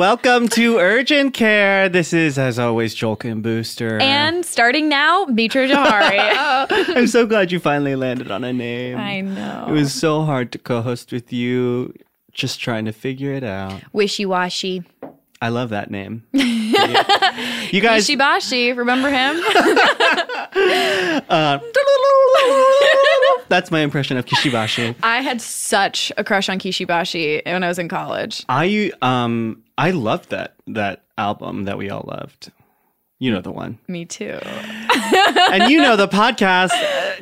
Welcome to Urgent Care. This is, as always, Joel Kim Booster. And starting now, Mitra Jahani. I'm so glad you finally landed on a name. I know. It was so hard to co-host with you. Just trying to figure it out. Wishy washy. I love that name. you guys. Ishibashi, remember him? That's my impression of Kishibashi. I had such a crush on Kishibashi when I was in college. I um I loved that that album that we all loved. You know the one. Me too. and you know the podcast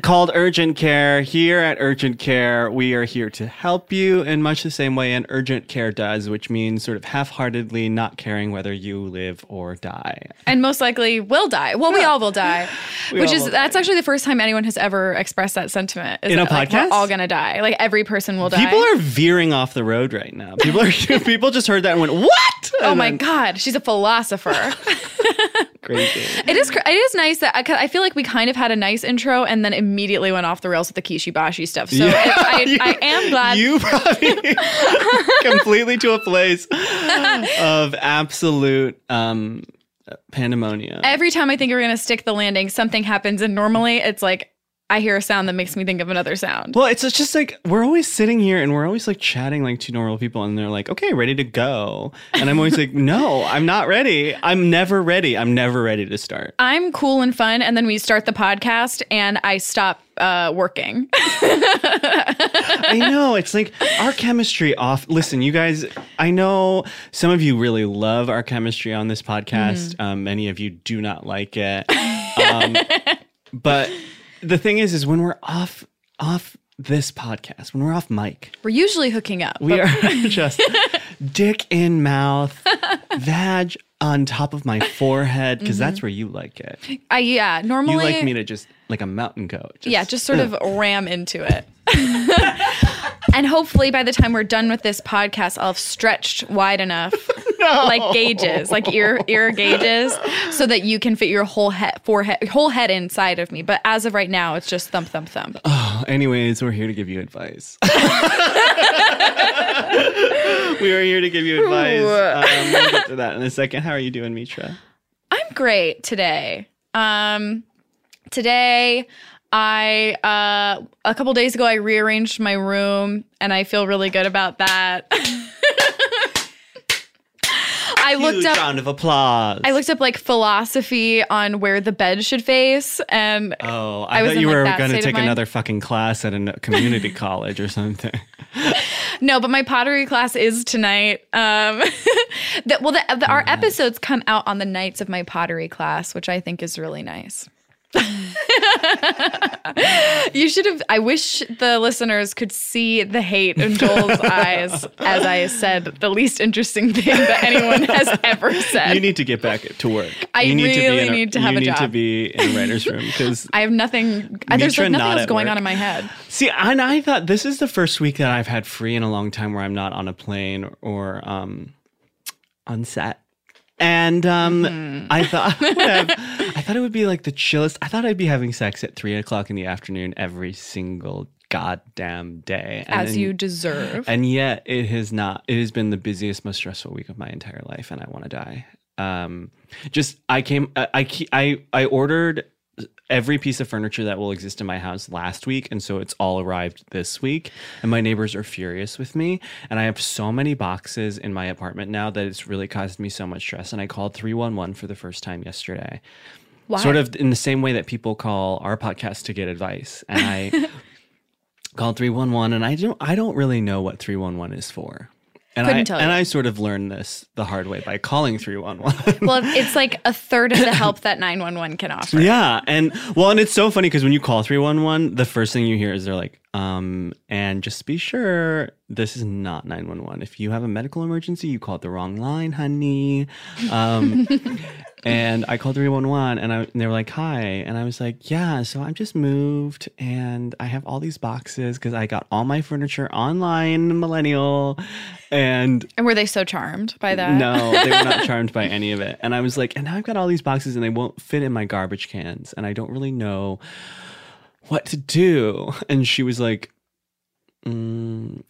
called Urgent Care. Here at Urgent Care, we are here to help you in much the same way an urgent care does, which means sort of half heartedly not caring whether you live or die. And most likely will die. Well, we all will die. We Which is that's actually the first time anyone has ever expressed that sentiment. is In a that, like, podcast? we're all gonna die. Like every person will die. People are veering off the road right now. People are people just heard that and went, "What?" Oh my then- god, she's a philosopher. Crazy. it is. It is nice that I, I feel like we kind of had a nice intro and then immediately went off the rails with the Kishibashi stuff. So Yeah, I, you- I am glad. You brought me completely to a place of absolute um, pandemonium. every time I think we're gonna stick the landing, something happens, and normally it's like I hear a sound that makes me think of another sound. Well, it's just like we're always sitting here and we're always like chatting like two normal people, and they're like, "Okay, ready to go," and I'm always like, "No, I'm not ready. I'm never ready. I'm never ready to start." I'm cool and fun, and then we start the podcast, and I stop uh, working. I know it's like our chemistry off. Listen, you guys, I know some of you really love our chemistry on this podcast. Um, many of you do not like it, um, but the thing is, is when we're off off this podcast, when we're off mic, We're usually hooking up. We are just dick in mouth, vag on top of my forehead, because mm-hmm. that's where you like it. I, yeah, normally. You like me to just like a mountain goat. yeah, just sort of ram into it. and hopefully by the time we're done with this podcast, I'll have stretched wide enough, like gauges, like ear ear gauges, so that you can fit your whole head, forehead, whole head inside of me. But as of right now, it's just thump, thump, thump. Anyways, we're here to give you advice. we are here to give you advice. Um, we'll get to that in a second. How are you doing, Mitra? I'm great today. Um, today, I uh, a couple days ago I rearranged my room, and I feel really good about that. I looked Huge up. round of applause. I looked up like philosophy on where the bed should face, and Oh, I, I thought in, you like, were that going to take another fucking class at a community college or something. no, but my pottery class is tonight. Um, that well, the, the, our episodes come out on the nights of my pottery class, which I think is really nice. you should have. I wish the listeners could see the hate in Joel's eyes as I said the least interesting thing that anyone has ever said. You need to get back to work. I you need to be really a, need to have you a need to job. be in writer's room because I have nothing. There's like nothing not else going work. on in my head. see, and I thought this is the first week that I've had free in a long time where I'm not on a plane or um, on set. And um, Mm-hmm. I thought I, would have, I thought it would be like the chillest. I thought I'd be having sex at three o'clock in the afternoon every single goddamn day. And As you deserve. And yet it has not. It has been the busiest, most stressful week of my entire life, and I want to die. Um, just I came. I I, I ordered every piece of furniture that will exist in my house last week, and so it's all arrived this week. And my neighbors are furious with me, and I have so many boxes in my apartment now that it's really caused me so much stress. And I called three one one for the first time yesterday Why? sort of in the same way that people call our podcast to get advice and i called 311 and i don't i don't really know what 311 is for and Couldn't I, tell and. I sort of learned this the hard way by calling 311. Well, it's like a third of the help that 911 can offer. yeah. And well, and it's so funny because when you call 311, the first thing you hear is they're like, um, and just be sure this is not 911. If you have a medical emergency, you called the wrong line, honey. Um, and I called 311 and, I, and they were like, hi. And I was like, yeah, so I'm just moved and I have all these boxes because I got all my furniture online, millennial. And And were they so charmed by that? no, they were not charmed by any of it. And I was like, and now I've got all these boxes and they won't fit in my garbage cans. And I don't really know what to do. And she was like, mm,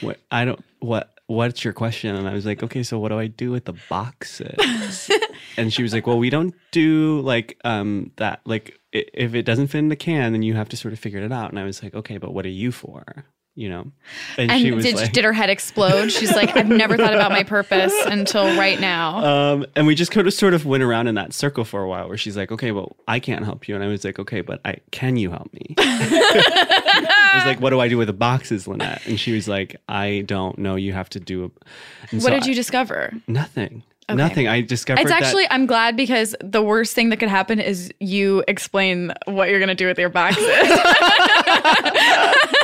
what, I don't, what, what's your question? And I was like, okay, so what do I do with the boxes? and she was like, well, we don't do like, um, that, like, if it doesn't fit in the can, then you have to sort of figure it out. And I was like, okay, but what are you for? You know? And she was did, like, did her head explode? She's like, I've never thought about my purpose until right now. Um, and we just kind of sort of went around in that circle for a while where she's like, okay, well, I can't help you. And I was like, okay, but I can you help me? I was like, what do I do with the boxes, Lynette? And she was like, I don't know. You have to do. A... What so did you I- discover? nothing. Nothing. I discovered It's actually, I'm glad because the worst thing that could happen is you explain what you're going to do with your boxes.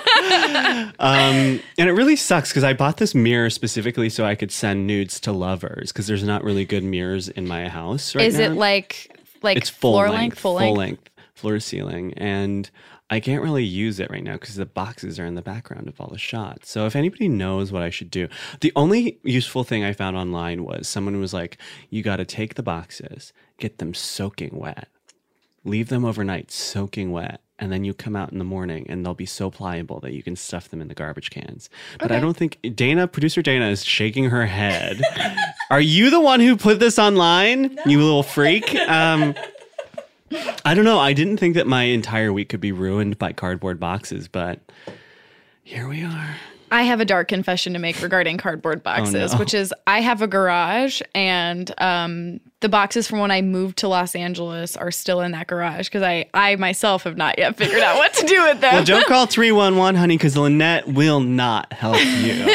Um, and it really sucks because I bought this mirror specifically so I could send nudes to lovers because there's not really good mirrors in my house right is now. it like like it's full floor length, length, full, length? length, floor to ceiling, and I can't really use it right now because the boxes are in the background of all the shots. So if anybody knows what I should do, the only useful thing I found online was someone was like, "You got to take the boxes, get them soaking wet, leave them overnight soaking wet." And then you come out in the morning and they'll be so pliable that you can stuff them in the garbage cans. But I don't think Dana, producer Dana, is shaking her head. Are you the one who put this online? You little freak. Um, I don't know. I didn't think that my entire week could be ruined by cardboard boxes, but here we are. I have a dark confession to make regarding cardboard boxes, no. which is I have a garage and um, the boxes from when I moved to Los Angeles are still in that garage because I, I myself have not yet figured out what to do with them. Well, don't call 311, honey, because Lynette will not help you.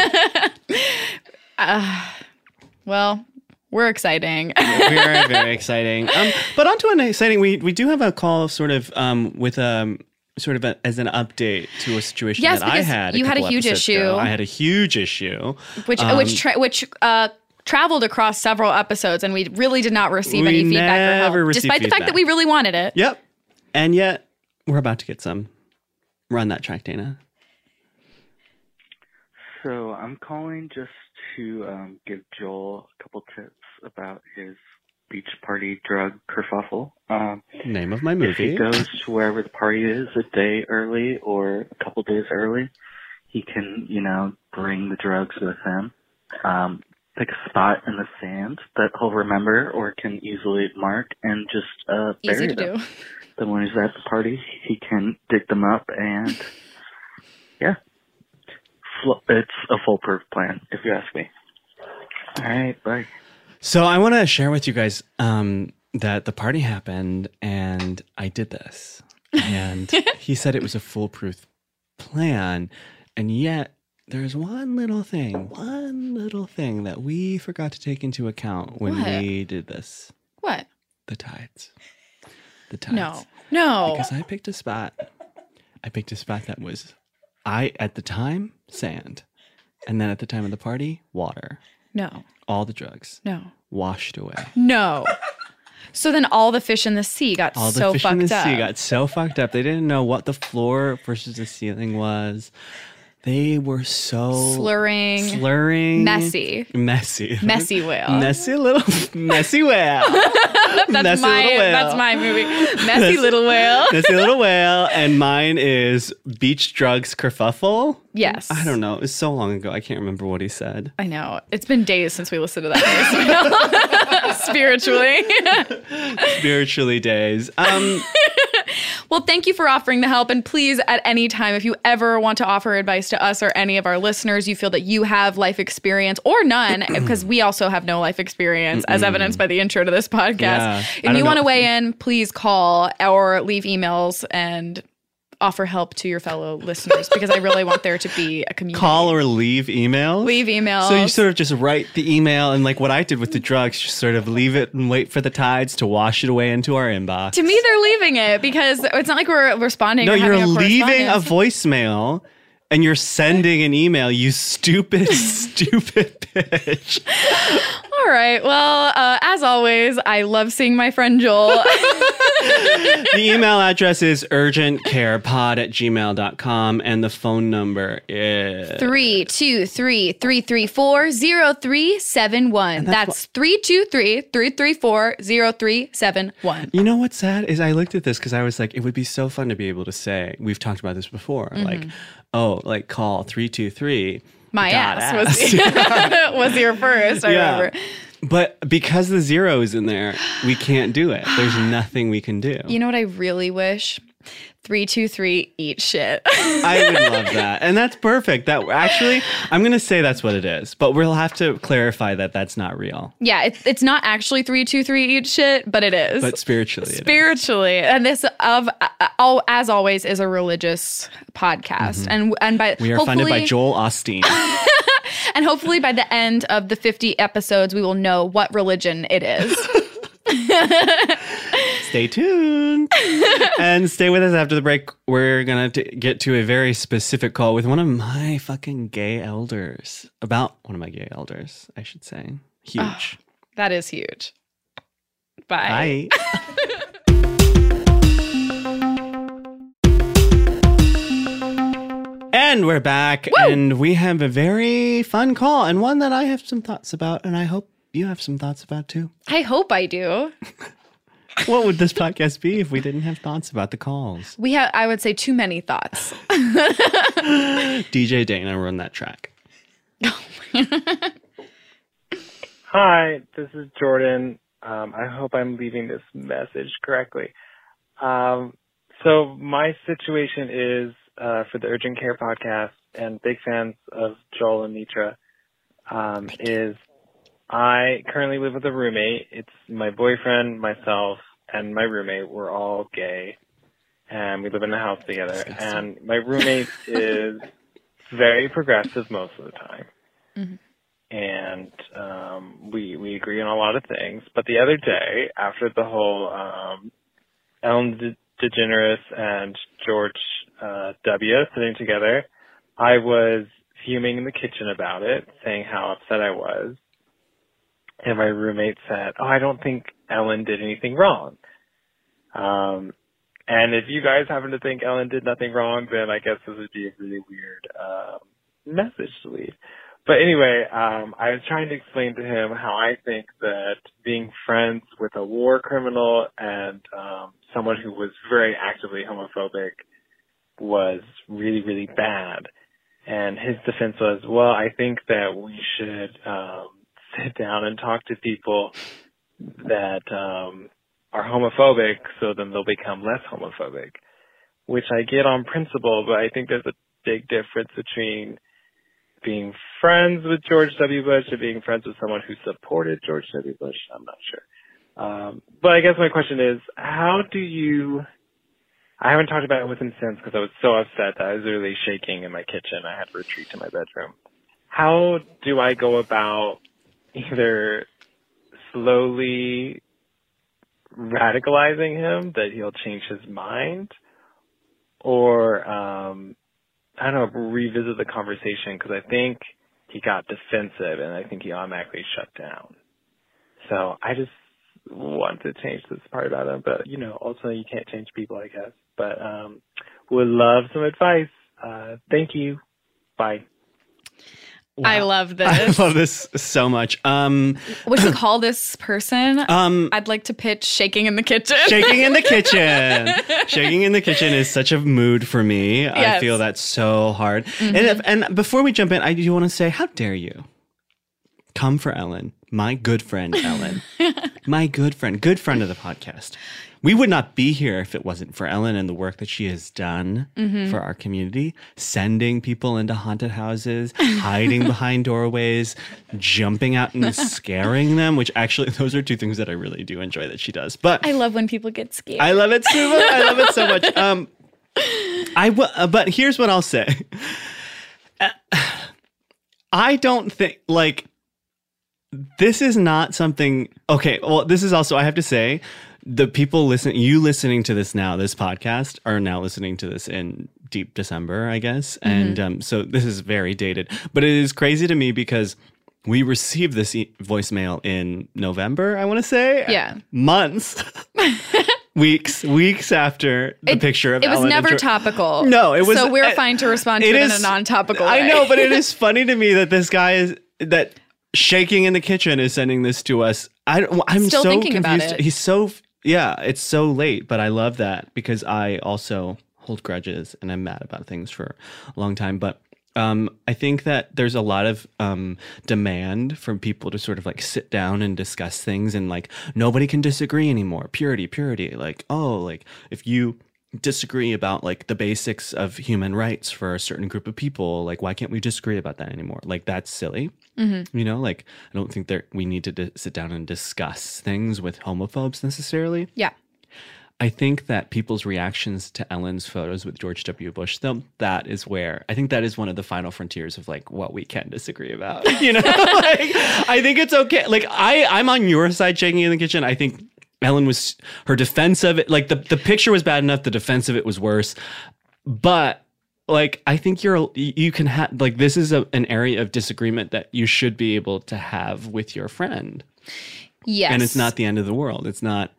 well, we're exciting. we are very exciting. Um, but on to an exciting, we, we do have a call sort of um, with um, sort of a, as an update to a situation Yes, that I had. you had a huge episodes ago. issue. I had a huge issue. which Um, which tra- which uh traveled across several episodes and we really did not receive any feedback or help never received despite the fact that we really wanted it Yep. And yet, we're about to get some. Run that track, Dana. So I'm calling just to um, give Joel a couple tips about his beach party drug kerfuffle. Um, Name of my movie. if he goes to wherever the party is a day early or a couple days early, he can, you know, bring the drugs with him. Um, pick a spot in the sand that he'll remember or can easily mark and just uh, bury easy to them. do Then when he's at the party, he can dig them up and, yeah, it's a foolproof plan, if you ask me. All right, bye. So I want to share with you guys um, that the party happened and I did this. And he said it was a foolproof plan. And yet there's one little thing, one little thing that we forgot to take into account when What? we did this what the tides. The tides. no no Because I picked a spot. I picked a spot that was, I, at the time, sand. And then at the time of the party, water. No All the drugs no washed away. no so then all the fish in the sea got All the so fish fucked in the up sea got so fucked up. They didn't know what the floor versus the ceiling was. They were so slurring slurring, messy messy, messy whale messy little messy whale, that's messy my whale. that's my movie messy little whale messy little whale, and mine is beach drugs kerfuffle. yes I don't know. It was so long ago. I can't remember what he said. I know. It's been days since we listened to that. Spiritually. Spiritually days. Um, well, thank you for offering the help. And please, at any time, if you ever want to offer advice to us or any of our listeners, you feel that you have life experience or none, because we also have no life experience, as evidenced by the intro to this podcast. Yeah. If you want to weigh in, please call or leave emails and offer help to your fellow listeners because I really want there to be a community. call or leave emails. leave emails. So you sort of just write the email, and like what I did with the drugs, just sort of leave it and wait for the tides to wash it away into our inbox. to me, they're leaving it because it's not like we're responding. no, you're leaving a voicemail, and you're sending an email. You stupid, stupid bitch. All right. Well, uh, as always, I love seeing my friend Joel. the email address is urgentcarepod at gmail.com and the phone number is Three two three three three four zero three seven one. That's three two three three three four zero three seven one. You know what's sad is I looked at this because I was like, it would be so fun to be able to say, we've talked about this before, like, oh, like call 323. My Got ass, was was your first. I remember. But because the zero is in there, we can't do it. There's nothing we can do. You know what I really wish? Three two three eat shit. I would love that. And that's perfect. That actually, I'm going to say that's what it is, but we'll have to clarify that that's not real. yeah, it's it's not actually three two three eat shit, but it is. But spiritually, it is. spiritually and this of uh, all as always is a religious podcast and and by Mm-hmm. we are funded by Joel Osteen. and hopefully by the end of the 50 episodes we will know what religion it is stay tuned and stay with us after the break. We're going to get to a very specific call with one of my fucking gay elders. About one of my gay elders, I should say. Huge. Ah, that is huge bye Bye. And we're back, and we have a very fun call, and one that I have some thoughts about, and I hope you have some thoughts about too. i hope i do What would this podcast be if we didn't have thoughts about the calls? we have i would say too many thoughts DJ Dana run that track. Hi, this is Jordan. Um, I hope I'm leaving this message correctly. Um, so my situation is uh, for the Urgent Care podcast, and big fans of Joel and Mitra. Um, is I currently live with a roommate. It's my boyfriend, myself, and my roommate. We're all gay, and we live in a house together. And my roommate is very progressive most of the time and um, we we agree on a lot of things. But the other day, after the whole um, Ellen De- DeGeneres and George uh, W. sitting together, I was fuming in the kitchen about it, saying how upset I was. And my roommate said, "Oh, I don't think Ellen did anything wrong." Um, and if you guys happen to think Ellen did nothing wrong, then I guess this would be a really weird um, message to leave. But anyway, um, I was trying to explain to him how I think that being friends with a war criminal and um, someone who was very actively homophobic was really, really bad. And his defense was, well, I think that we should um, sit down and talk to people that um, are homophobic so then they'll become less homophobic, which I get on principle, but I think there's a big difference between being friends with George W. Bush and being friends with someone who supported George W. Bush. I'm not sure. Um, but I guess my question is, how do you, I haven't talked about it with him since because I was so upset that I was really shaking in my kitchen. I had to retreat to my bedroom. How do I go about either slowly radicalizing him that he'll change his mind or, um, I don't know, revisit the conversation because I think he got defensive and I think he automatically shut down. So I just want to change this part about him, but you know, ultimately you can't change people, I guess. But um, would love some advice. Uh, thank you. Bye. I love this. I love this so much. Um, would you call this person um, i'd like to pitch shaking in the kitchen shaking in the kitchen. shaking in the kitchen is such a mood for me. I feel that so hard. And if, and before we jump in, I do want to say, how dare you come for Ellen, my good friend Ellen, my good friend, good friend of the podcast. We would not be here if it wasn't for Ellen and the work that she has done for our community, sending people into haunted houses, hiding behind doorways, jumping out and scaring them, which actually, those are two things that I really do enjoy that she does. But i love when people get scared I love it so much. I love it so much. Um, I w- uh, but here's what I'll say. Uh, I don't think like this is not something. Okay, well, this is also I have to say the people listening, you listening to this now, this podcast are now listening to this in deep December, I guess, and um, so this is very dated. But it is crazy to me because we received this e- voicemail in November, I want to say. Yeah. Months. weeks, weeks after the It- picture of It was Ellen never topical. No, it was- So we're fine to respond to it it, in a non-topical I know, but it is funny to me that this guy is that shaking in the kitchen is sending this to us. I, I'm Still so thinking about confused. it. He's so yeah, it's so late, but I love that because I also hold grudges and I'm mad about things for a long time, but um, I think that there's a lot of um, demand from people to sort of like sit down and discuss things, and like nobody can disagree anymore. Purity, purity. Like, oh, like if you disagree about like the basics of human rights for a certain group of people, like why can't we disagree about that anymore? Like that's silly. Mm-hmm. You know, like I don't think that we need to di- sit down and discuss things with homophobes necessarily. Yeah. I think that people's reactions to Ellen's photos with George W. Bush, though, that is where I think that is one of the final frontiers of like what we can disagree about. You know, like, I think it's okay. Like I, I'm on your side, shaking in the kitchen. I think Ellen was her defense of it. Like the the picture was bad enough, the defense of it was worse. But like I think you're you can have like this is a, an area of disagreement that you should be able to have with your friend Yes. and it's not the end of the world. It's not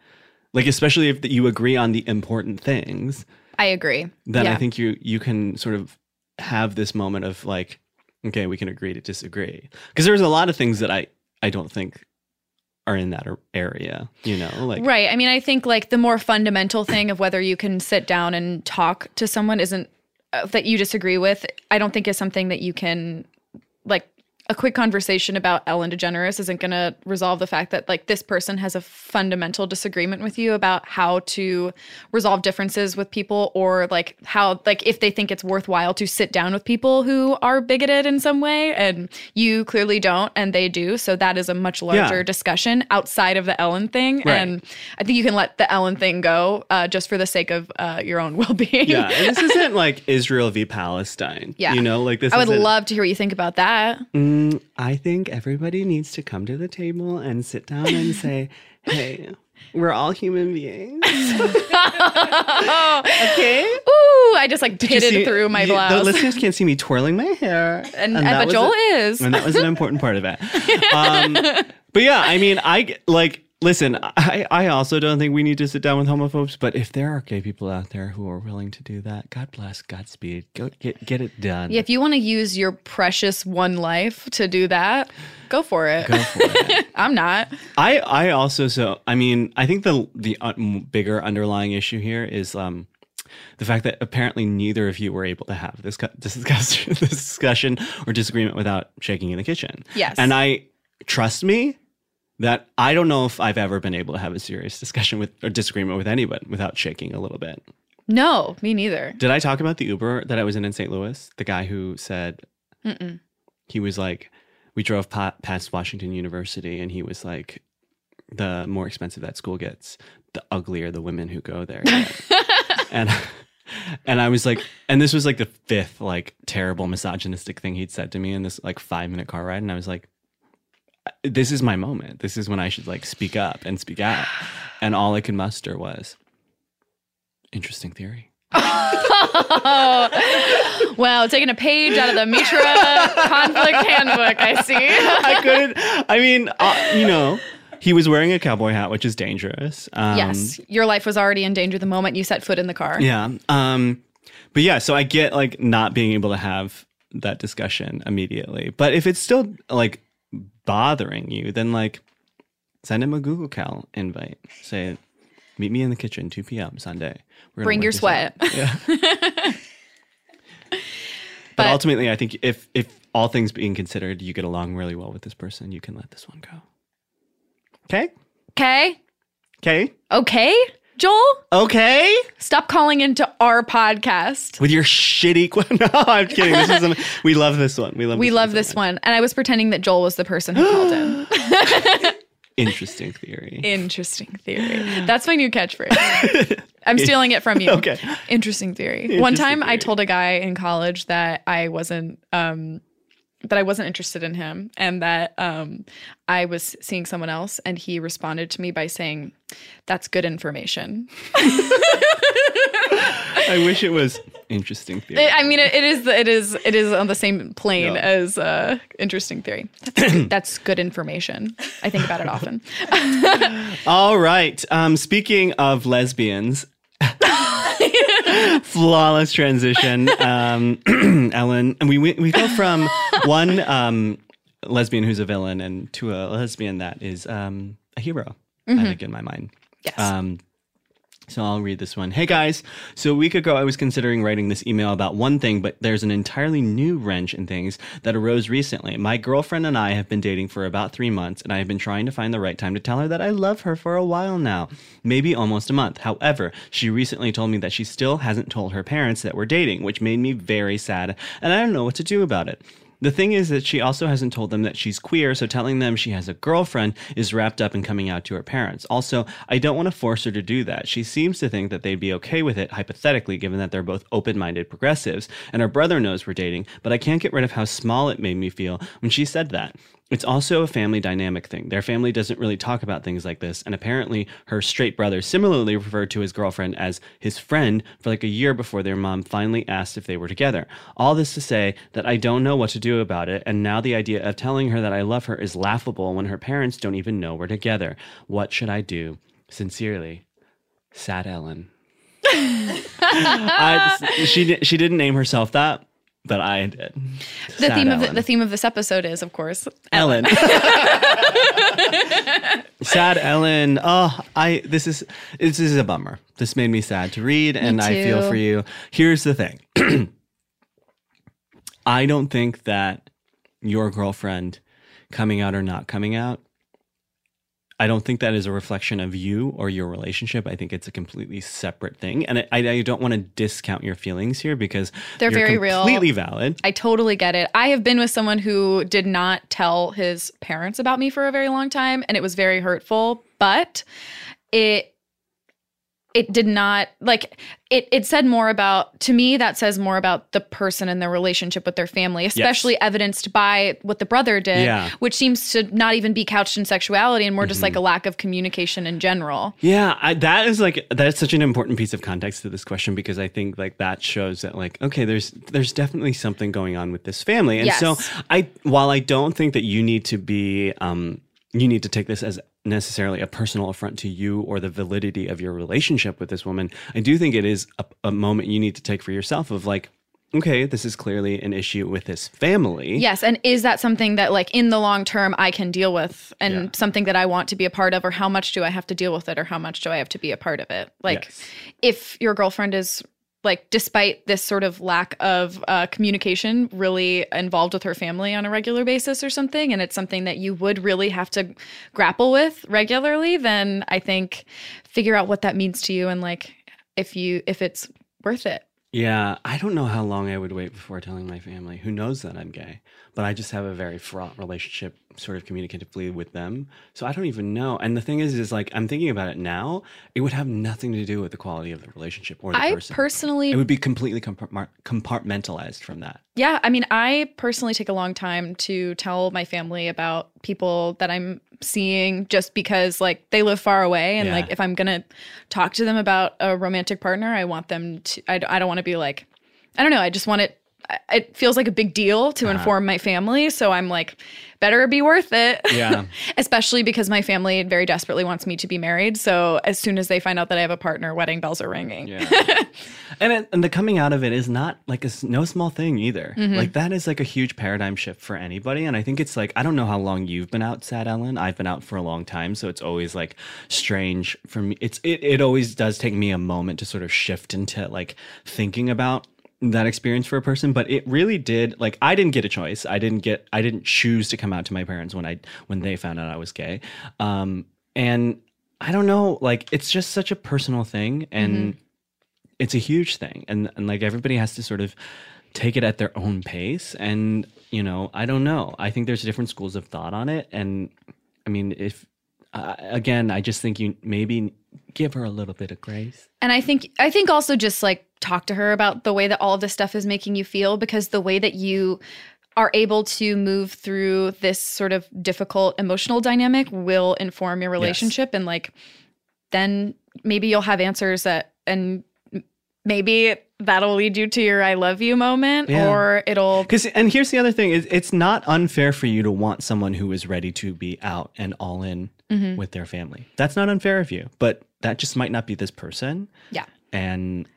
like especially if you agree on the important things, I agree. then yeah. I think you you can sort of have this moment of like, okay, we can agree to disagree. Because there's a lot of things that I I don't think are in that area, you know, like Right. I mean, I think like the more fundamental thing of whether you can sit down and talk to someone isn't uh, that you disagree with. I don't think is something that you can like a quick conversation about Ellen DeGeneres isn't going to resolve the fact that like this person has a fundamental disagreement with you about how to resolve differences with people or like how like if they think it's worthwhile to sit down with people who are bigoted in some way and you clearly don't and they do so that is a much larger Yeah. discussion outside of the Ellen thing Right. and I think you can let the Ellen thing go uh, just for the sake of uh, your own well-being. yeah, and this isn't like Israel v Palestine. Yeah. you know, like this. I would love to hear what you think about that. Mm, I think everybody needs to come to the table and sit down and say, "Hey, we're all human beings." okay. Ooh, I just like pitted see- through my you- blouse. The listeners can't see me twirling my hair, and, that but Joel a- is. and that was an important part of it. Um, but yeah, I mean, I like. Listen, I, I also don't think we need to sit down with homophobes, but if there are gay people out there who are willing to do that, God bless, Godspeed, go get get it done. Yeah, if you want to use your precious one life to do that, go for it. Go for it. I'm not. I I also so I mean I think the the un- bigger underlying issue here is um the fact that apparently neither of you were able to have this discussion, this discussion or disagreement without shaking in the kitchen. Yes. and I trust me that I don't know if I've ever been able to have a serious discussion with or disagreement with anyone without shaking a little bit. No, me neither. Did I talk about the Uber that I was in in St. Louis? The guy who said Mm-mm. he was like, we drove pa- past Washington University, and he was like, the more expensive that school gets, the uglier the women who go there. get." and and I was like, and this was like the fifth like terrible misogynistic thing he'd said to me in this like five minute car ride, and I was like. This is my moment. This is when I should like speak up and speak out. And all I could muster was interesting theory. Oh, well, taking a page out of the Mitra conflict handbook, I see. I couldn't. I mean, uh, you know, he was wearing a cowboy hat, which is dangerous. Um, yes, your life was already in danger the moment you set foot in the car. Yeah. Um, but yeah, so I get like not being able to have that discussion immediately. But if it's still like bothering you, then like send him a Google Cal invite. Say, meet me in the kitchen, 2 p.m. Sunday. Bring your sweat. Yeah. but, But- ultimately, I think if if all things being considered, you get along really well with this person, you can let this one go. Okay. Okay. Okay. Okay, Joel? Okay. Stop calling into our podcast. With your shitty. Qu- no, I'm kidding. This is. An, we love this one. We love. We this love one so this much. one. And I was pretending that Joel was the person who called in. Interesting theory. Interesting theory. That's my new catchphrase. I'm stealing it from you. Okay. Interesting theory. One Interesting time I told a guy in college that I wasn't um that I wasn't interested in him and that um, I was seeing someone else. And he responded to me by saying, That's good information. I wish it was interesting theory. I mean, it, it is it is it is on the same plane Yeah. as uh, interesting theory. That's, that's good information. I think about it often. All right. Um, speaking of lesbians, flawless transition. Um, Ellen, and we we we go from one um, lesbian who's a villain and to a lesbian that is um, a hero. I think in my mind. Yes. Um, so I'll read this one. Hey guys, so a week ago I was considering writing this email about one thing, but there's an entirely new wrench in things that arose recently. My girlfriend and I have been dating for about three months, and I have been trying to find the right time to tell her that I love her for a while now, maybe almost a month. However, she recently told me that she still hasn't told her parents that we're dating, which made me very sad, and I don't know what to do about it. The thing is that she also hasn't told them that she's queer, so telling them she has a girlfriend is wrapped up in coming out to her parents. Also, I don't want to force her to do that. She seems to think that they'd be okay with it, hypothetically, given that they're both open minded progressives, and her brother knows we're dating, but I can't get rid of how small it made me feel when she said that. It's also a family dynamic thing. Their family doesn't really talk about things like this, and apparently her straight brother similarly referred to his girlfriend as his friend for like a year before their mom finally asked if they were together. All this to say that I don't know what to do about it, and now the idea of telling her that I love her is laughable when her parents don't even know we're together. What should I do? Sincerely, sad Ellen. I, she she didn't name herself that, but I did. The theme of the, the theme of this episode is, of course, Ellen. sad Ellen. Oh, I this is this is a bummer. This made me sad to read and I feel for you. Here's the thing. I don't think that your girlfriend coming out or not coming out I don't think that is a reflection of you or your relationship. I think it's a completely separate thing, and I, I don't want to discount your feelings here because They're very real. completely valid. I totally get it. I have been with someone who did not tell his parents about me for a very long time and it was very hurtful, but it it did not like it it said more about to me that says more about the person and their relationship with their family, especially evidenced by what the brother did, Yeah. which seems to not even be couched in sexuality and more just like a lack of communication in general. Yeah, I, that is like that's such an important piece of context to this question because I think like that shows that like okay, there's there's definitely something going on with this family, and so I while I don't think that you need to be um you need to take this as necessarily a personal affront to you or the validity of your relationship with this woman. I do think it is a, a moment you need to take for yourself of like. Okay, this is clearly an issue with this family. Yes, and is that something that like in the long term I can deal with and Yeah. something that I want to be a part of or how much do I have to deal with it or how much do I have to be a part of it? Like Yes. if your girlfriend is like despite this sort of lack of uh, communication really involved with her family on a regular basis or something and it's something that you would really have to grapple with regularly then i think figure out what that means to you and like if you if it's worth it. Yeah, I don't know how long I would wait before telling my family. Who knows that I'm gay, but I just have a very fraught relationship sort of communicatively with them. So I don't even know. And the thing is is like I'm thinking about it now, it would have nothing to do with the quality of the relationship or the i person. personally it would be completely compartmentalized from that. Yeah, I mean, I personally take a long time to tell my family about people that I'm seeing just because like they live far away and Yeah. like if I'm going to talk to them about a romantic partner, I want them to I, I don't want to be like I don't know, I just want it it feels like a big deal to Uh-huh. inform my family, so I'm like better be worth it. Yeah. Especially because my family very desperately wants me to be married, so as soon as they find out that I have a partner, wedding bells are ringing. Yeah. and it, and the coming out of it is not like a no small thing either. Like that is like a huge paradigm shift for anybody. And I think it's like I don't know how long you've been out, Sad Ellen. I've been out for a long time, so it's always like strange for me. It's it it always does take me a moment to sort of shift into like thinking about that experience for a person but it really did like i didn't get a choice. I didn't get i didn't choose to come out to my parents when i when they found out i was gay. Um and i don't know like it's just such a personal thing and it's a huge thing and, and like everybody has to sort of take it at their own pace and you know i don't know. I think there's different schools of thought on it and i mean if uh, again i just think you maybe give her a little bit of grace. And I think I think also just like talk to her about the way that all of this stuff is making you feel because the way that you are able to move through this sort of difficult emotional dynamic will inform your relationship. And like then maybe you'll have answers that and maybe that'll lead you to your I love you moment Yeah. or it'll Because and here's the other thing: is it's not unfair for you to want someone who is ready to be out and all in Mm-hmm. with their family. That's not unfair of you, but that just might not be this person, yeah. and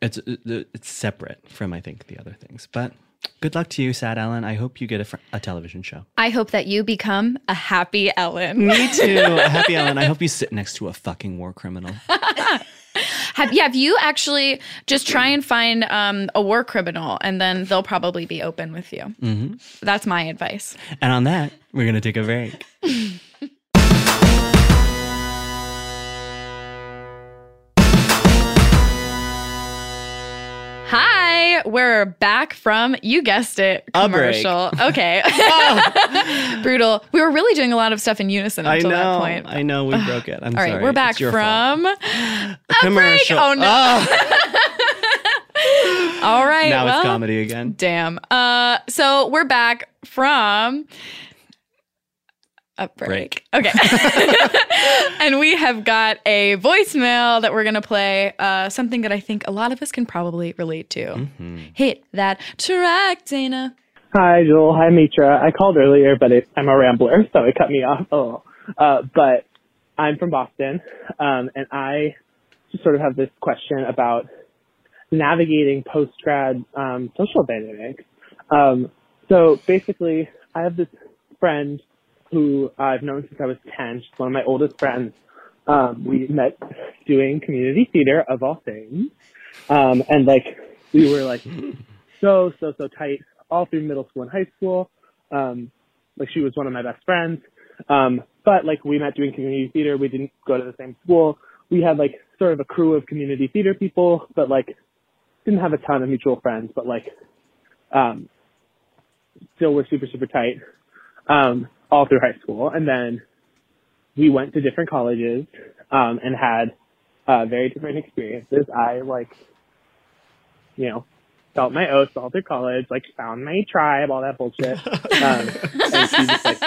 it's it's separate from I think the other things. But good luck to you, Sad Ellen. I hope you get a, fr- a television show. I hope that you become a happy Ellen. Me too, a happy Ellen. I hope you sit next to a fucking war criminal. Have, yeah, if you actually just try and find um, a war criminal and then they'll probably be open with you. Mm-hmm. That's my advice. And on that, we're gonna take a break. Hi, we're back from you guessed it A break. commercial. Okay, brutal. We were really doing a lot of stuff in unison until know. that point. I know we broke it. I'm All right, sorry. we're back It's your fault. from. A commercial. Oh, no. All right, now well, it's comedy again. Damn. Uh, so we're back from a break. Okay. and we have got a voicemail that we're going to play, uh, something that I think a lot of us can probably relate to. Mm-hmm. Hit that track, Dana. Hi, Joel. Hi, Mitra. I called earlier, but it, I'm a rambler, so it cut me off a little. Uh, but I'm from Boston, um, and I just sort of have this question about navigating post-grad um, social dynamics. Um, so basically, I have this friend who I've known since I was 10. She's one of my oldest friends. Um, we met doing community theater of all things. Um, and like, we were like so, so, so tight all through middle school and high school. Um, like she was one of my best friends. Um, but like we met doing community theater. We didn't go to the same school. We had like sort of a crew of community theater people, but like didn't have a ton of mutual friends, but like, um, still were super, super tight, um, all through high school. And then we went to different colleges, um, and had, uh, very different experiences. I like, you know, felt my oaths all through college, like found my tribe, all that bullshit. Um, and she just like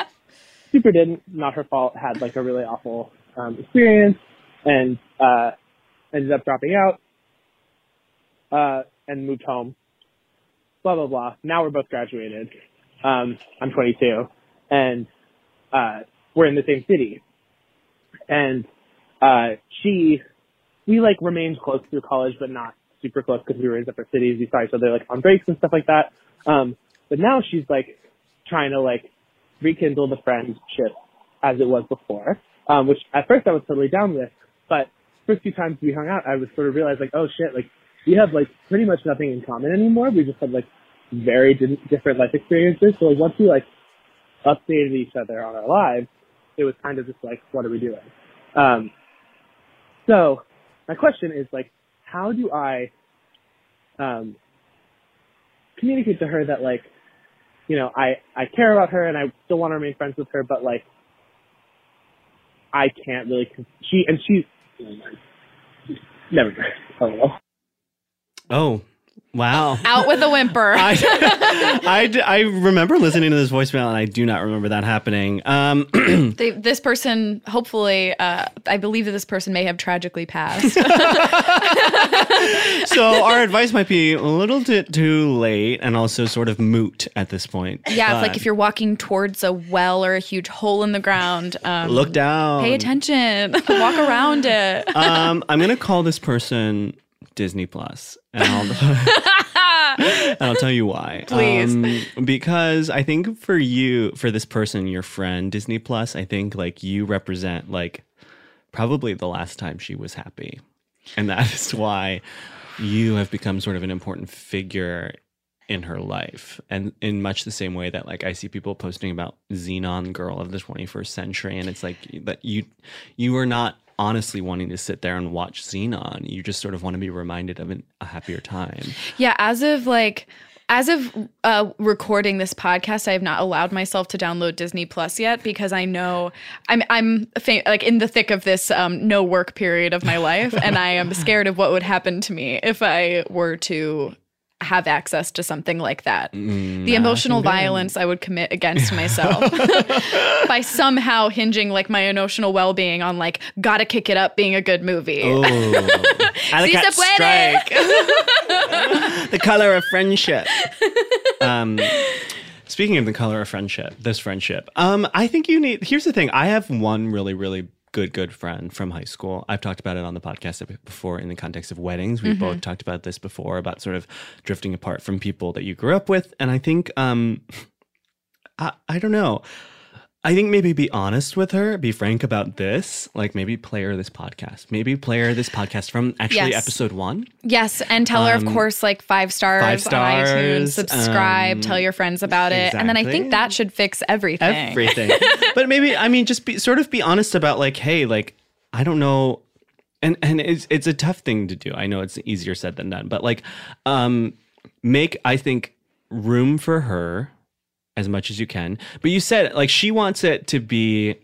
super didn't, not her fault, had like a really awful um, experience and uh, ended up dropping out uh, and moved home. Blah blah blah. Now we're both graduated. Um, I'm 22, and uh, we're in the same city. And uh, she, we like remained close through college, but not super close because we were in separate cities. We saw each other like on breaks and stuff like that. Um, but now she's like trying to like rekindle the friendship as it was before, um, which at first I was totally down with. But first few times we hung out, I was sort of realized like, oh shit, like we have like pretty much nothing in common anymore. We just have like very di- different life experiences. So like once we like updated each other on our lives, it was kind of just like, what are we doing? Um, so my question is like, how do I um, communicate to her that like, you know, I I care about her and I still want to remain friends with her, but like, I can't really. She and she. never mind. Oh well. Oh, wow. Out with a whimper. I I remember listening to this voicemail and I do not remember that happening. Um, They, this person, hopefully, uh, I believe that this person may have tragically passed. so our advice might be a little bit too late and also sort of moot at this point. yeah, it's like if you're walking towards a well or a huge hole in the ground, um, look down. pay attention, walk around it. Um, I'm gonna call this person Disney Plus, and I'll, and I'll tell you why. Please. Um, because I think for you, for this person, your friend, Disney Plus, I think like you represent like probably the last time she was happy, and that is why you have become sort of an important figure in her life and in much the same way that like i see people posting about Zenon girl of the 21st century and it's like that you you are not honestly wanting to sit there and watch Zenon. You just sort of want to be reminded of an, a happier time. Yeah, as of like as of uh, recording this podcast, I have not allowed myself to download Disney Plus yet because I know I'm I'm like in the thick of this um, no work period of my life, and I am scared of what would happen to me if I were to have access to something like that. Mm, the emotional violence I would commit against myself by somehow hinging like my emotional well being on like gotta kick it up being a good movie. Oh, Sí se puede. the color of friendship. Um, speaking of the color of friendship, this friendship, um, I think you need. Here's the thing: I have one really, really good, good friend from high school. I've talked about it on the podcast before in the context of weddings. We've both talked about this before about sort of drifting apart from people that you grew up with, and I think, um, I, I don't know. I think maybe be honest with her, be frank about this. Like maybe play her this podcast. Maybe play her this podcast from actually Yes. episode one. Yes, and tell her, of Um, course, like five stars, five stars, on iTunes, subscribe, um, tell your friends about it, and then I think that should fix everything. everything. but maybe I mean just be sort of be honest about like, hey, like I don't know, and and it's it's a tough thing to do. I know it's easier said than done, but like, um, make I think room for her as much as you can. But you said like she wants it to be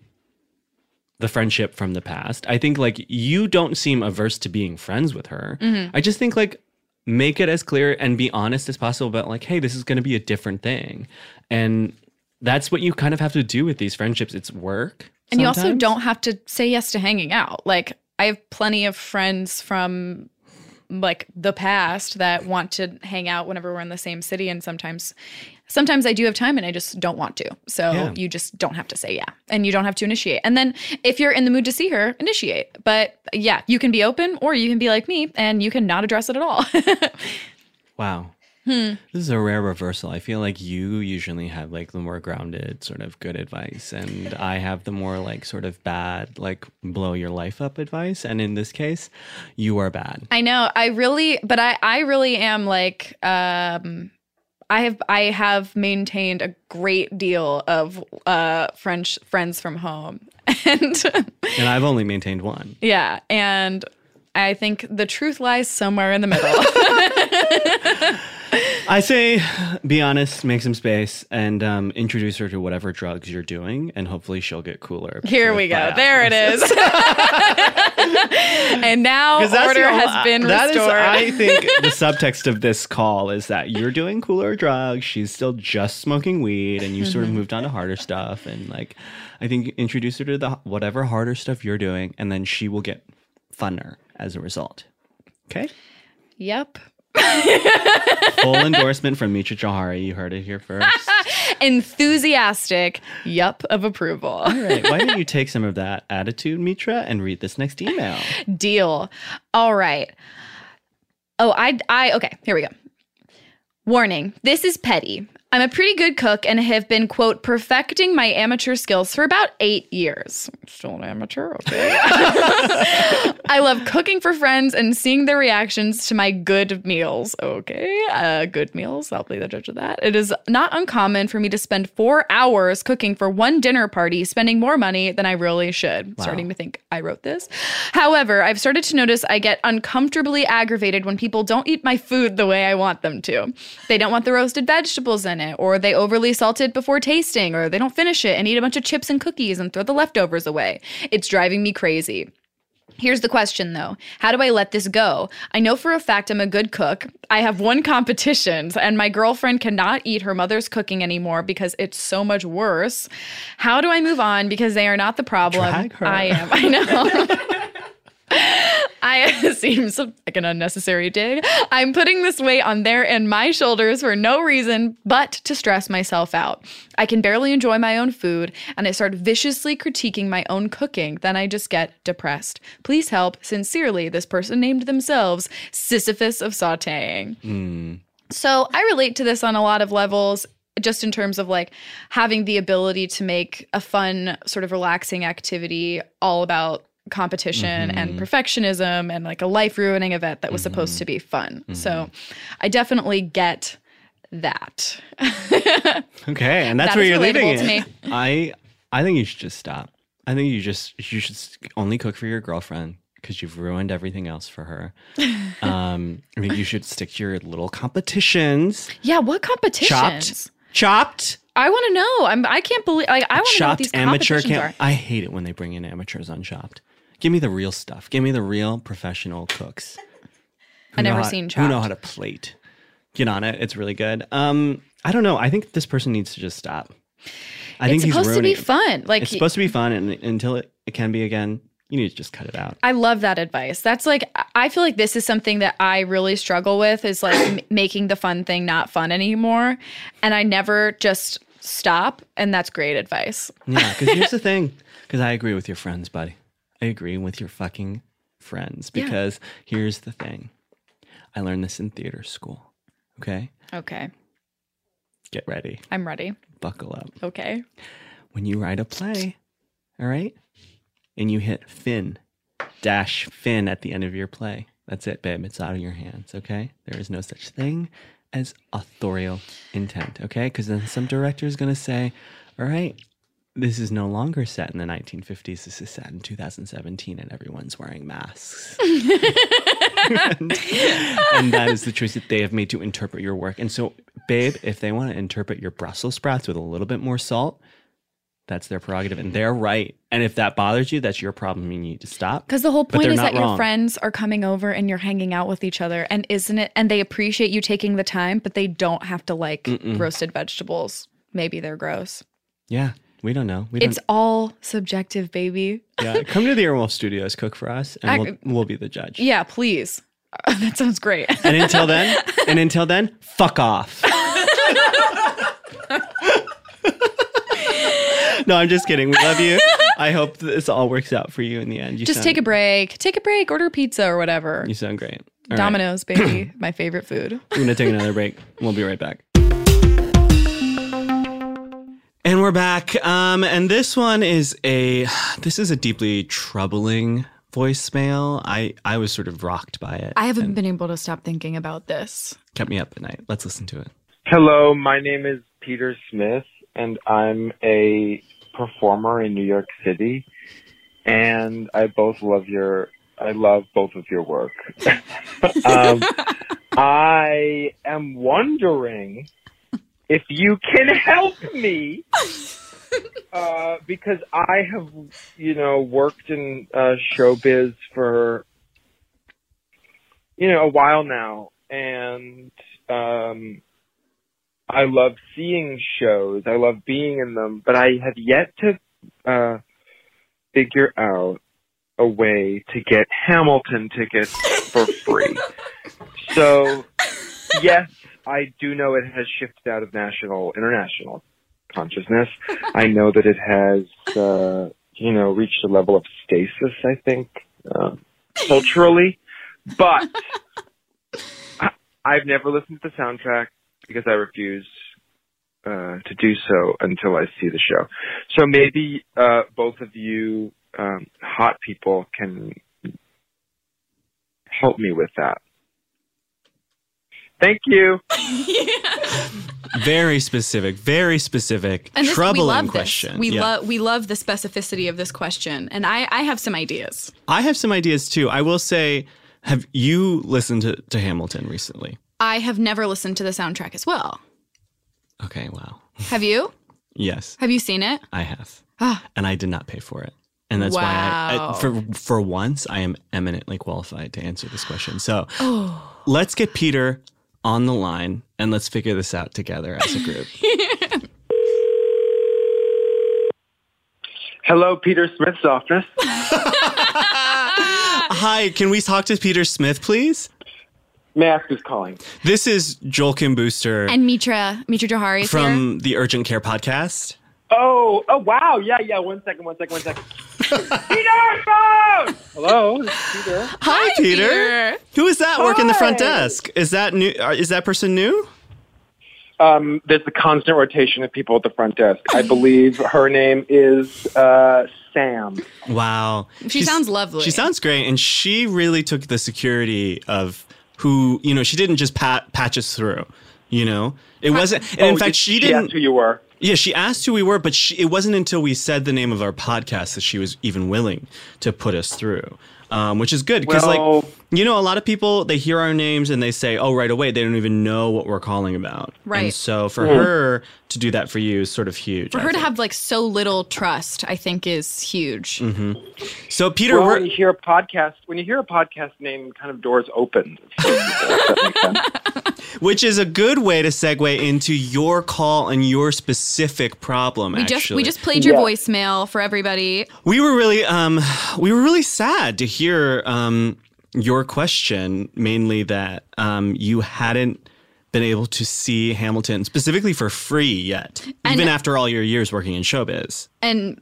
the friendship from the past. I think like you don't seem averse to being friends with her. Mm-hmm. I just think like make it as clear and be honest as possible about like, hey, this is going to be a different thing. And that's what you kind of have to do with these friendships. It's work. And you also don't have to say yes to hanging out. Like I have plenty of friends from like the past that want to hang out whenever we're in the same city and sometimes sometimes I do have time and I just don't want to. So Yeah. you just don't have to say yeah. And you don't have to initiate. And then if you're in the mood to see her, initiate. But yeah, you can be open or you can be like me and you can not address it at all. Wow. Hmm. This is a rare reversal. I feel like you usually have like the more grounded, sort of good advice, and I have the more like sort of bad, like blow your life up advice. And in this case, you are bad. I know. I really, but I, I really am like, um, I have, I have maintained a great deal of uh, French friends from home, and And I've only maintained one. yeah, and I think the truth lies somewhere in the middle. I say, be honest, make some space, and um, introduce her to whatever drugs you're doing, and hopefully she'll get cooler. Here we go. There it is. and now order has been that is, restored. I think the subtext of this call is that you're doing cooler drugs. She's still just smoking weed, and you sort of Mm-hmm. moved on to harder stuff. And like, I think introduce her to the whatever harder stuff you're doing, and then she will get funner as a result. Okay. yep. Full endorsement from Mitra Jahani. You heard it here first. Enthusiastic. Yup of approval. All right. Why don't you take some of that attitude, Mitra, and read this next email? Deal. All right. Oh, I I okay, here we go. Warning. This is petty. I'm a pretty good cook and have been quote perfecting my amateur skills for about 8 years. I'm Still an amateur, okay. I love cooking for friends and seeing their reactions to my good meals. Okay, uh, good meals. I'll be the judge of that. It is not uncommon for me to spend four hours cooking for one dinner party, spending more money than I really should. Starting to think I wrote this. However, I've started to notice I get uncomfortably aggravated when people don't eat my food the way I want them to. They don't want the roasted vegetables in it, or they overly salt it before tasting, or they don't finish it and eat a bunch of chips and cookies and throw the leftovers away. It's driving me crazy. Here's the question though How do I let this go? I know for a fact I'm a good cook. I have won competitions, and my girlfriend cannot eat her mother's cooking anymore because it's so much worse. How do I move on? Because they are not the problem. I am. I know. I seems like an unnecessary dig. I'm putting this weight on their and my shoulders for no reason but to stress myself out. I can barely enjoy my own food and I start viciously critiquing my own cooking. Then I just get depressed. Please help. Sincerely, this person named themselves Sisyphus of sauteing. Hmm. So I relate to this on a lot of levels, just in terms of like having the ability to make a fun, sort of relaxing activity all about competition and mm-hmm. perfectionism and like a life ruining event that was supposed to mm-hmm. be fun. Mm-hmm. So I definitely get that. Okay, and that's That where you're leaving it. me. I I think you should just stop. I think you just you should only cook for your girlfriend because you've ruined everything else for her. um, I mean, you should stick to your little competitions. yeah, what competitions? Chopped, chopped, I want to know. I'm I can't believe like I want to know what these amateur. competitions are. I hate it when they bring in amateurs on chopped. Give me the real stuff. Give me the real professional cooks. I never how- seen Who know how to plate. get on it. It's really good. Um, I don't know. I think this person needs to just stop. I it's think supposed to be fun. Like It's supposed to be fun, and until it, it can be again, you need to just cut it out. I love that advice. That's like I feel like this is something that I really struggle with is like m- making the fun thing not fun anymore, and I never just stop. And that's great advice. Yeah, because here's the thing. Because I agree with your friends, buddy. I agree with your fucking friends. Yeah. Because here's the thing. I learned this in theater school. Okay, Okay, get ready, I'm ready. buckle up. Okay. When you write a play, all right, and you hit fin dash fin at the end of your play, that's it, babe. It's out of your hands. Okay, there is no such thing as authorial intent. Okay, because then some director is going to say, all right. This is no longer set in the 1950s. This is set in 2017, and everyone's wearing masks. and, and that is the choice that they have made to interpret your work. And so, babe, if they want to interpret your Brussels sprouts with a little bit more salt, that's their prerogative, and they're right. And if that bothers you, that's your problem. You need to stop. Because the whole point is that your friends are coming over and you're hanging out with each other, and isn't it? And they appreciate you taking the time, but they don't have to like roasted vegetables. Maybe they're gross. Yeah, we don't know. We It's don't. all subjective, baby. Yeah, come to the Earwolf Studios, cook for us, and I- we'll, we'll be the judge. Yeah, please. that sounds great. And until then, and until then, fuck off. no, I'm just kidding. We love you. I hope this all works out for you in the end. You Just sound, take a break. Take a break. Order pizza or whatever. You sound great. All right. Domino's, baby. My favorite food. We're gonna take another break. We'll be right back. And we're back. Um, and this one is a this is a deeply troubling voicemail. I I was sort of rocked by it. I haven't been able to stop thinking about this. kept me up at night. Let's listen to it. Hello, my name is Peter Smith, and I'm a performer in New York City. And I both love your, I love both of your work. um, I am wondering if you can help me. Uh, because I have, you know, worked in uh, showbiz for, you know, a while now, and um, I love seeing shows. I love being in them, but I have yet to uh, figure out a way to get Hamilton tickets for free. so, yes, I do know it has shifted out of national, international consciousness. I know that it has, uh, you know, reached a level of stasis, I think, uh, culturally. But I, I've never listened to the soundtrack because I refuse uh, to do so until I see the show. So maybe uh, both of you um, hot people can help me with that. Thank you. Very specific, very specific, And this, troubling we love question. This. We Yeah. love we love the specificity of this question, and I I have some ideas. I have some ideas too. I will say, have you listened to, to Hamilton recently? I have never listened to the soundtrack as well. Okay, wow. Have you? Yes, Have you seen it? I have. Ah. and I did not pay for it. And that's why I, I for for once I am eminently qualified to answer this question. So Oh. let's get Peter on the line and let's figure this out together as a group. Hello, Peter Smith's office. Hi, can we talk to Peter Smith, please? May I ask who's calling? This is Joel Kim Booster And Mitra Mitra Jahani is here. from the Urgent Care podcast. Oh, oh, wow. Yeah, yeah. One second, one second, one second. Peter, phone! Hello, Peter. Hi, Peter. Peter. Who is that working the front desk? Is that new? uh, Is that person new? Um, there's a constant rotation of people at the front desk. I believe her name is uh, Sam. Wow. She She's- sounds lovely. She sounds great. And she really took the security of who, you know, she didn't just pat, patch us through, you know? It wasn't, and in Oh, fact, she She didn't, who you were. Yeah, she asked who we were, but she, it wasn't until we said the name of our podcast that she was even willing to put us through. Um, which is good because, Well- like, you know, a lot of people they hear our names and they say, "Oh, right away." They don't even know what we're calling about. Right. And so for her to do that for you is sort of huge. For I her to have like so little trust, I think is huge. Mm-hmm. So Peter, Well, when you hear a podcast, when you hear a podcast name, kind of doors open. for people, if that makes sense. which is a good way to segue into your call and your specific problem. We actually, just we just played your Yeah. voicemail for everybody. we were really um we were really sad to hear um your question mainly that um you hadn't been able to see Hamilton specifically for free yet And- even after all your years working in showbiz. and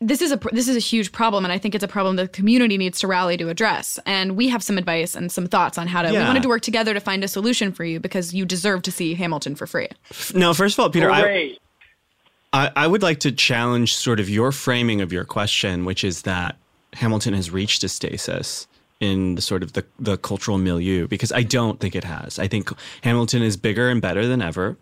this is a this is a huge problem and i think it's a problem the community needs to rally to address. And we have some advice and some thoughts on how to we wanted to work together to find a solution for you because you deserve to see hamilton for free. No, first of all, Peter, I, I I would like to challenge sort of your framing of your question, which is that Hamilton has reached a stasis in the sort of the, the cultural milieu because I don't think it has. I think Hamilton is bigger and better than ever.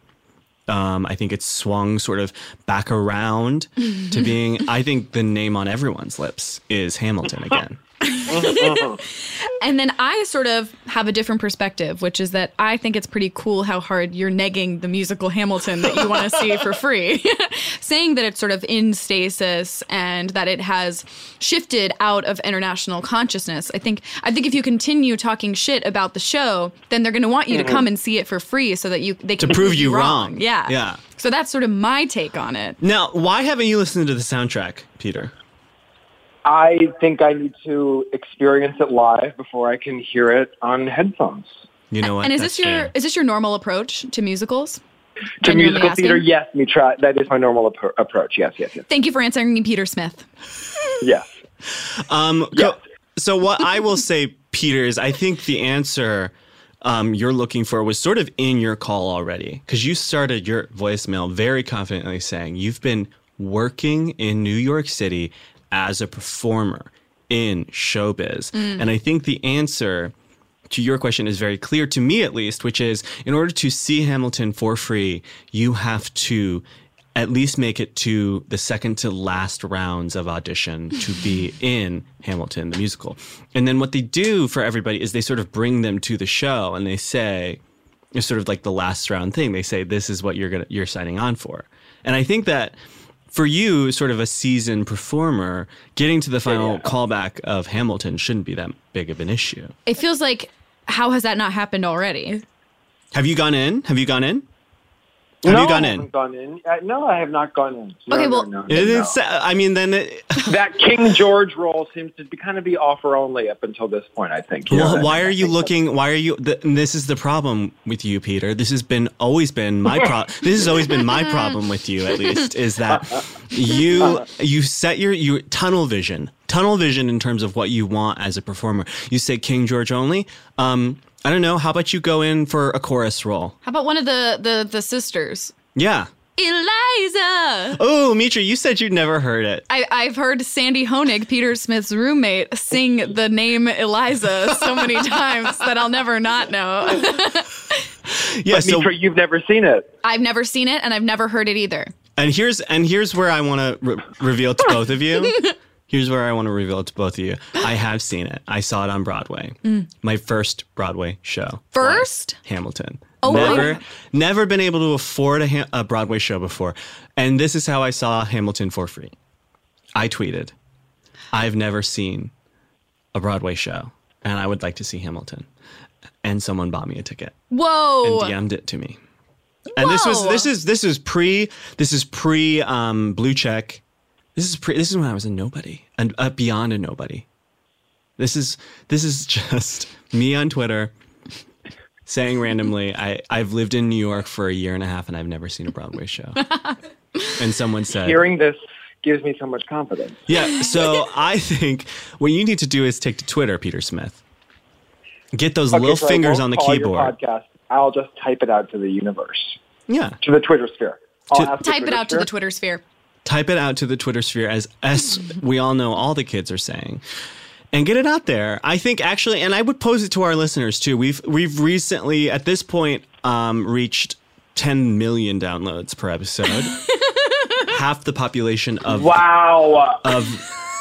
Um, I think it's swung sort of back around to being. I think the name on everyone's lips is Hamilton again. and then i sort of have a different perspective which is that i think it's pretty cool how hard you're negging the musical hamilton that you want to see for free saying that it's sort of in stasis and that it has shifted out of international consciousness i think i think if you continue talking shit about the show then they're going to want you to mm-hmm. come and see it for free so that you they can prove you wrong. yeah Yeah. so that's sort of my take on it Now, why haven't you listened to the soundtrack, Peter? I think I need to experience it live before I can hear it on headphones. You know what? and is That's this your fair. is this your normal approach to musicals To Genuinely musical theater, yes, me try. that is my normal appro- approach. Yes, yes, yes, thank you for answering me peter smith yes. Um, Yeah. co- so what I will say, Peter, is I think the answer um, you're looking for was sort of in your call already because you started your voicemail very confidently saying you've been working in New York City as a performer in showbiz, mm. and I think the answer to your question is very clear to me at least, which is in order to see Hamilton for free, you have to at least make it to the second to last rounds of audition to be in Hamilton the musical. And then what they do for everybody is they sort of bring them to the show and they say it's sort of like the last round thing. They say this is what you're going to you're signing on for. And I think that for you, sort of a seasoned performer, getting to the final callback of Hamilton shouldn't be that big of an issue. it feels like how has that not happened already Have you gone in? Have you gone in? Have no, you gone I in? haven't gone in. Uh, no, I have not gone in. No, Okay, well- no, no, It no. I mean, then it, that King George role seems to be kind of be offer only up until this point. I think. Well, that- why are you looking? Why are you? Th- and this is the problem with you, Peter. This has been always been my problem. this has always been my problem with you, at least, is that you you set your you tunnel vision, tunnel vision in terms of what you want as a performer. You say King George only. Um, I don't know. How about you go in for a chorus role? how about one of the the the sisters Yeah. eliza Oh, Mitra, you said you'd never heard it. I, I've heard Sandy Honig, Peter Smith's roommate, sing the name Eliza so many times that I'll never not know. Yeah. So Mitra, you've never seen it. I've never seen it and I've never heard it either. And here's and here's where I want to re- reveal to both of you. Here's where I want to reveal it to both of you. I have seen it. I saw it on Broadway. My first Broadway show. First? Hamilton. Oh never, never been able to afford a, ha- a Broadway show before, and this is how I saw Hamilton for free. I tweeted, "I've never seen a Broadway show, and I would like to see Hamilton." And someone bought me a ticket Whoa. and DM'd it to me. And this was this is this is pre this is pre um, blue check. This is pre this is when I was a nobody and uh, beyond a nobody. This is this is just me on Twitter saying randomly I I've lived in New York for a year and a half and I've never seen a Broadway show. and someone said Hearing this gives me so much confidence. yeah, so I think what you need to do is take to Twitter, Peter Smith. Get those Okay, little so fingers on the call your keyboard. podcast. I'll just type it out to the universe, Yeah. to the Twitter sphere. I'll To- ask the Type it Twitter out to the. Twitter sphere. Type it out to the Twitter sphere as as we all know all the kids are saying. And get it out there. I think actually, and I would pose it to our listeners too. We've we've recently at this point um, reached 10 million downloads per episode. half the population of Wow. of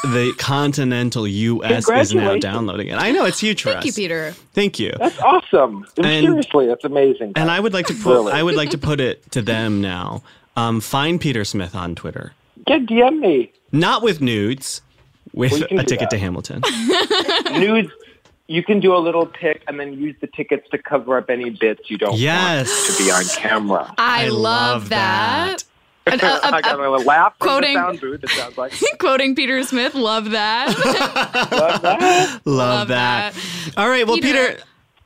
the continental U.S. is now downloading it. I know it's huge for Thank you. Peter. Thank you. That's awesome. And- Seriously, that's amazing. And I would like to put Really? I would like to put it to them now. Um, find Peter Smith on Twitter, Yeah, DM me. not with nudes, with Well, a ticket that. to Hamilton. Nudes. You can do a little tick and then use the tickets to cover up any bits you don't Yes. want to be on camera. I, I love, love that. And, uh, uh, I got a laugh from quoting- the sound booth. It sounds like quoting Peter Smith, love that. love that. Love, Love that. All right. Well, Peter, Peter,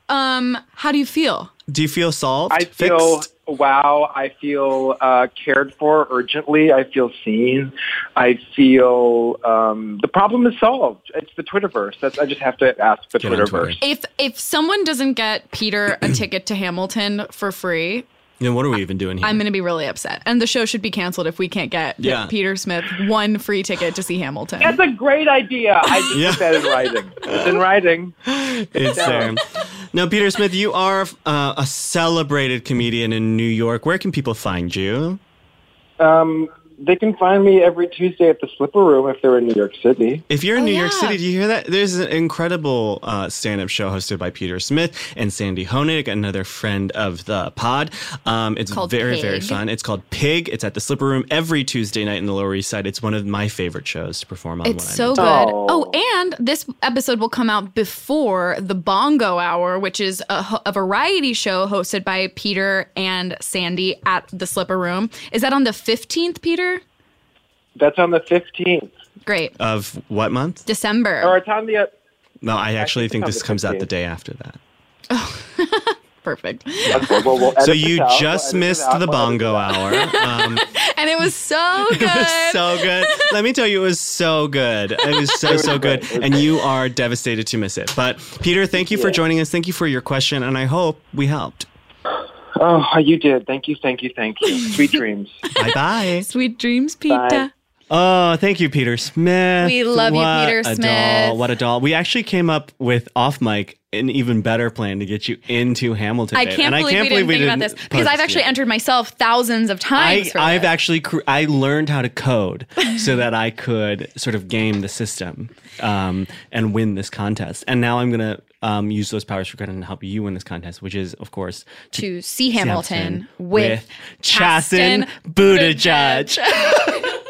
um, how do you feel? do you feel solved? I feel Fixed? Wow. I feel uh, cared for urgently. I feel seen. I feel um, the problem is solved. It's the Twitterverse. That's I just have to ask the Get Twitterverse. Twitter. If if someone doesn't get Peter a ticket to Hamilton for free, Then what are we even doing here? I'm going to be really upset. And the show should be canceled if we can't get Yeah. Peter Smith one free ticket to see Hamilton. That's a great idea. I just Yeah. put that in writing. It's in writing. it's there. Now, Peter Smith, you are uh, a celebrated comedian in New York. Where can people find you? Um, they can find me every Tuesday at the Slipper Room if they're in New York City. If you're in Oh, New York. City, do you hear that? There's an incredible uh, stand-up show hosted by Peter Smith and Sandy Honig, another friend of the pod. Um, it's Called very, very fun. It's called Pig. It's at the Slipper Room every Tuesday night in the Lower East Side. It's one of my favorite shows to perform on. It's when so I'm good. in Oh. Oh, and this episode will come out before the Bongo Hour, which is a, a variety show hosted by Peter and Sandy at the Slipper Room. Is that on the 15th, Peter? That's on the 15th. Great. Of what month? December. Or it's on the. uh, No, I actually think think this on the comes out the day after that. Perfect. Okay, well, we'll So you out. We'll just missed out. the bongo hour. Um, And it was so good. It was so good. Let me tell you, it was so good. It was so, was so good. great. And great. you are devastated to miss it. But Peter, thank you for joining us. Thank you for your question. And I hope we helped. Oh, you did. Thank you, thank you, thank you. Sweet dreams. Bye bye. Sweet dreams, Peter. Bye. Oh, thank you, Peter Smith. We love you, What Peter a Smith. Doll. What a doll. We actually came up with off mic an even better plan to get you into Hamilton. I can't, and believe, I can't we didn't think about this because I've actually it. entered myself thousands of times. I, this. actually cr- I learned how to code so that I could sort of game the system um, and win this contest. And now I'm gonna um, use those powers for good and help you win this contest, which is of course to see Hamilton, Hamilton with, Chasten Chasten Buttigieg.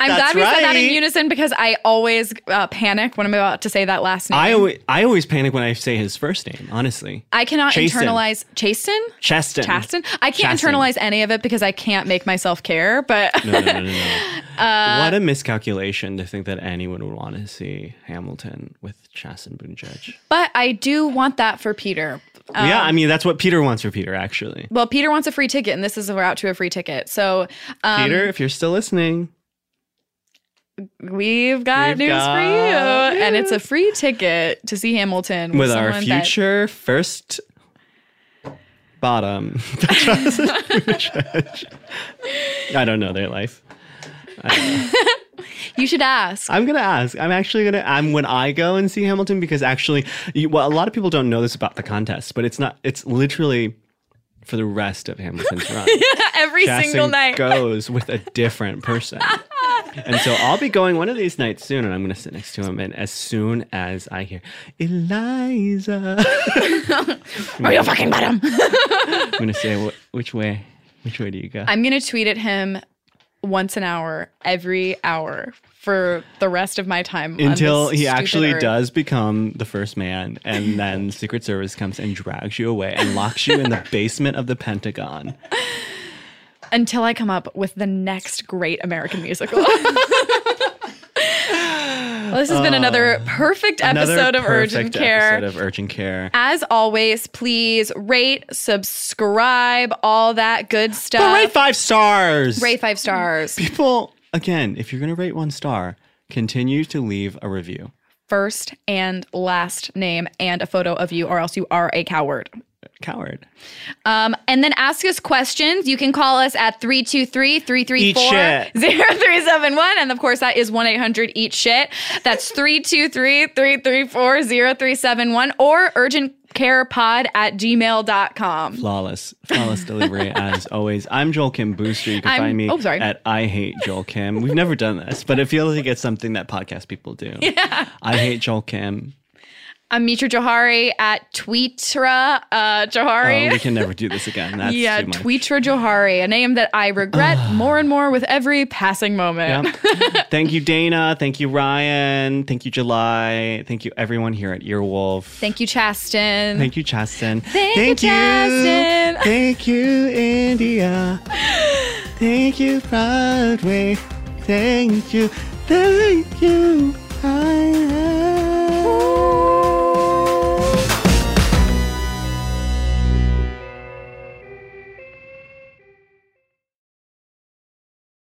I'm glad we said that in unison because I always uh, panic when I'm about to say that last name. I always, I always panic when I say his first name. Honestly, I cannot Chasten. internalize Chasten. Cheston. Chasten. I can't Chasten. internalize any of it because I can't make myself care. But No, no, no, no, no. Uh, what a miscalculation to think that anyone would want to see Hamilton with Chasten Buttigieg. but I do want that for Peter. Um, yeah, I mean that's what Peter wants for Peter. Actually, Well, Peter wants a free ticket, and this is a route to a free ticket. So, um, Peter, if you're still listening, we've got We've news for got you, and it's a free ticket to see Hamilton with, with our someone that- future first bottom. I don't know their life. you should ask. I'm gonna ask. I'm actually gonna. I'm when I go and see Hamilton because actually, you, well, a lot of people don't know this about the contest, but it's not. It's literally for the rest of Hamilton's run. Every Jackson single night. goes with a different person. And so I'll be going one of these nights soon, and I'm going to sit next to him. And as soon as I hear Eliza, Are you fucking bottom? I'm going to say, which way? Which way do you go? I'm gonna tweet at him once an hour, every hour for the rest of my time. Until he actually earth. does become the first man, and then Secret Service comes and drags you away and locks you in the basement of the Pentagon. Until I come up with the next great American musical. well, this has been another oh. perfect Another episode of Urgent Care. Episode of Urgent Care. As always, please rate, subscribe, all that good stuff. But rate five stars. Rate five stars. People, again, if you're going to rate one star, continue to leave a review. First and last name and a photo of you, or else you are a coward. Coward. Um, and then ask us questions. You can call us at 323 334 0371. And of course, that is 1 800 Eat Shit. That's 323 334 0371 or urgent carePod at gmail.com. Flawless, flawless delivery as always. I'm Joel Kim Booster. You can I'm- find me oh, sorry. at I Hate Joel Kim. We've never done this, but it feels like it's something that podcast people do. Yeah. I hate Joel Kim. I'm Mitra Jahani at Tweetra uh, Jahani. Oh, we can never do this again. That's yeah, too much. Tweetra Jahani, a name that I regret more and more with every passing moment. Yep. Thank you, Dana. Thank you, Ryan. Thank you, July. Thank you, everyone here at Earwolf. Thank you, Chasten. Thank you, Chasten. Thank you, Chasten. Thank you, India. Thank you, Broadway. Thank you. Thank you, Ryan.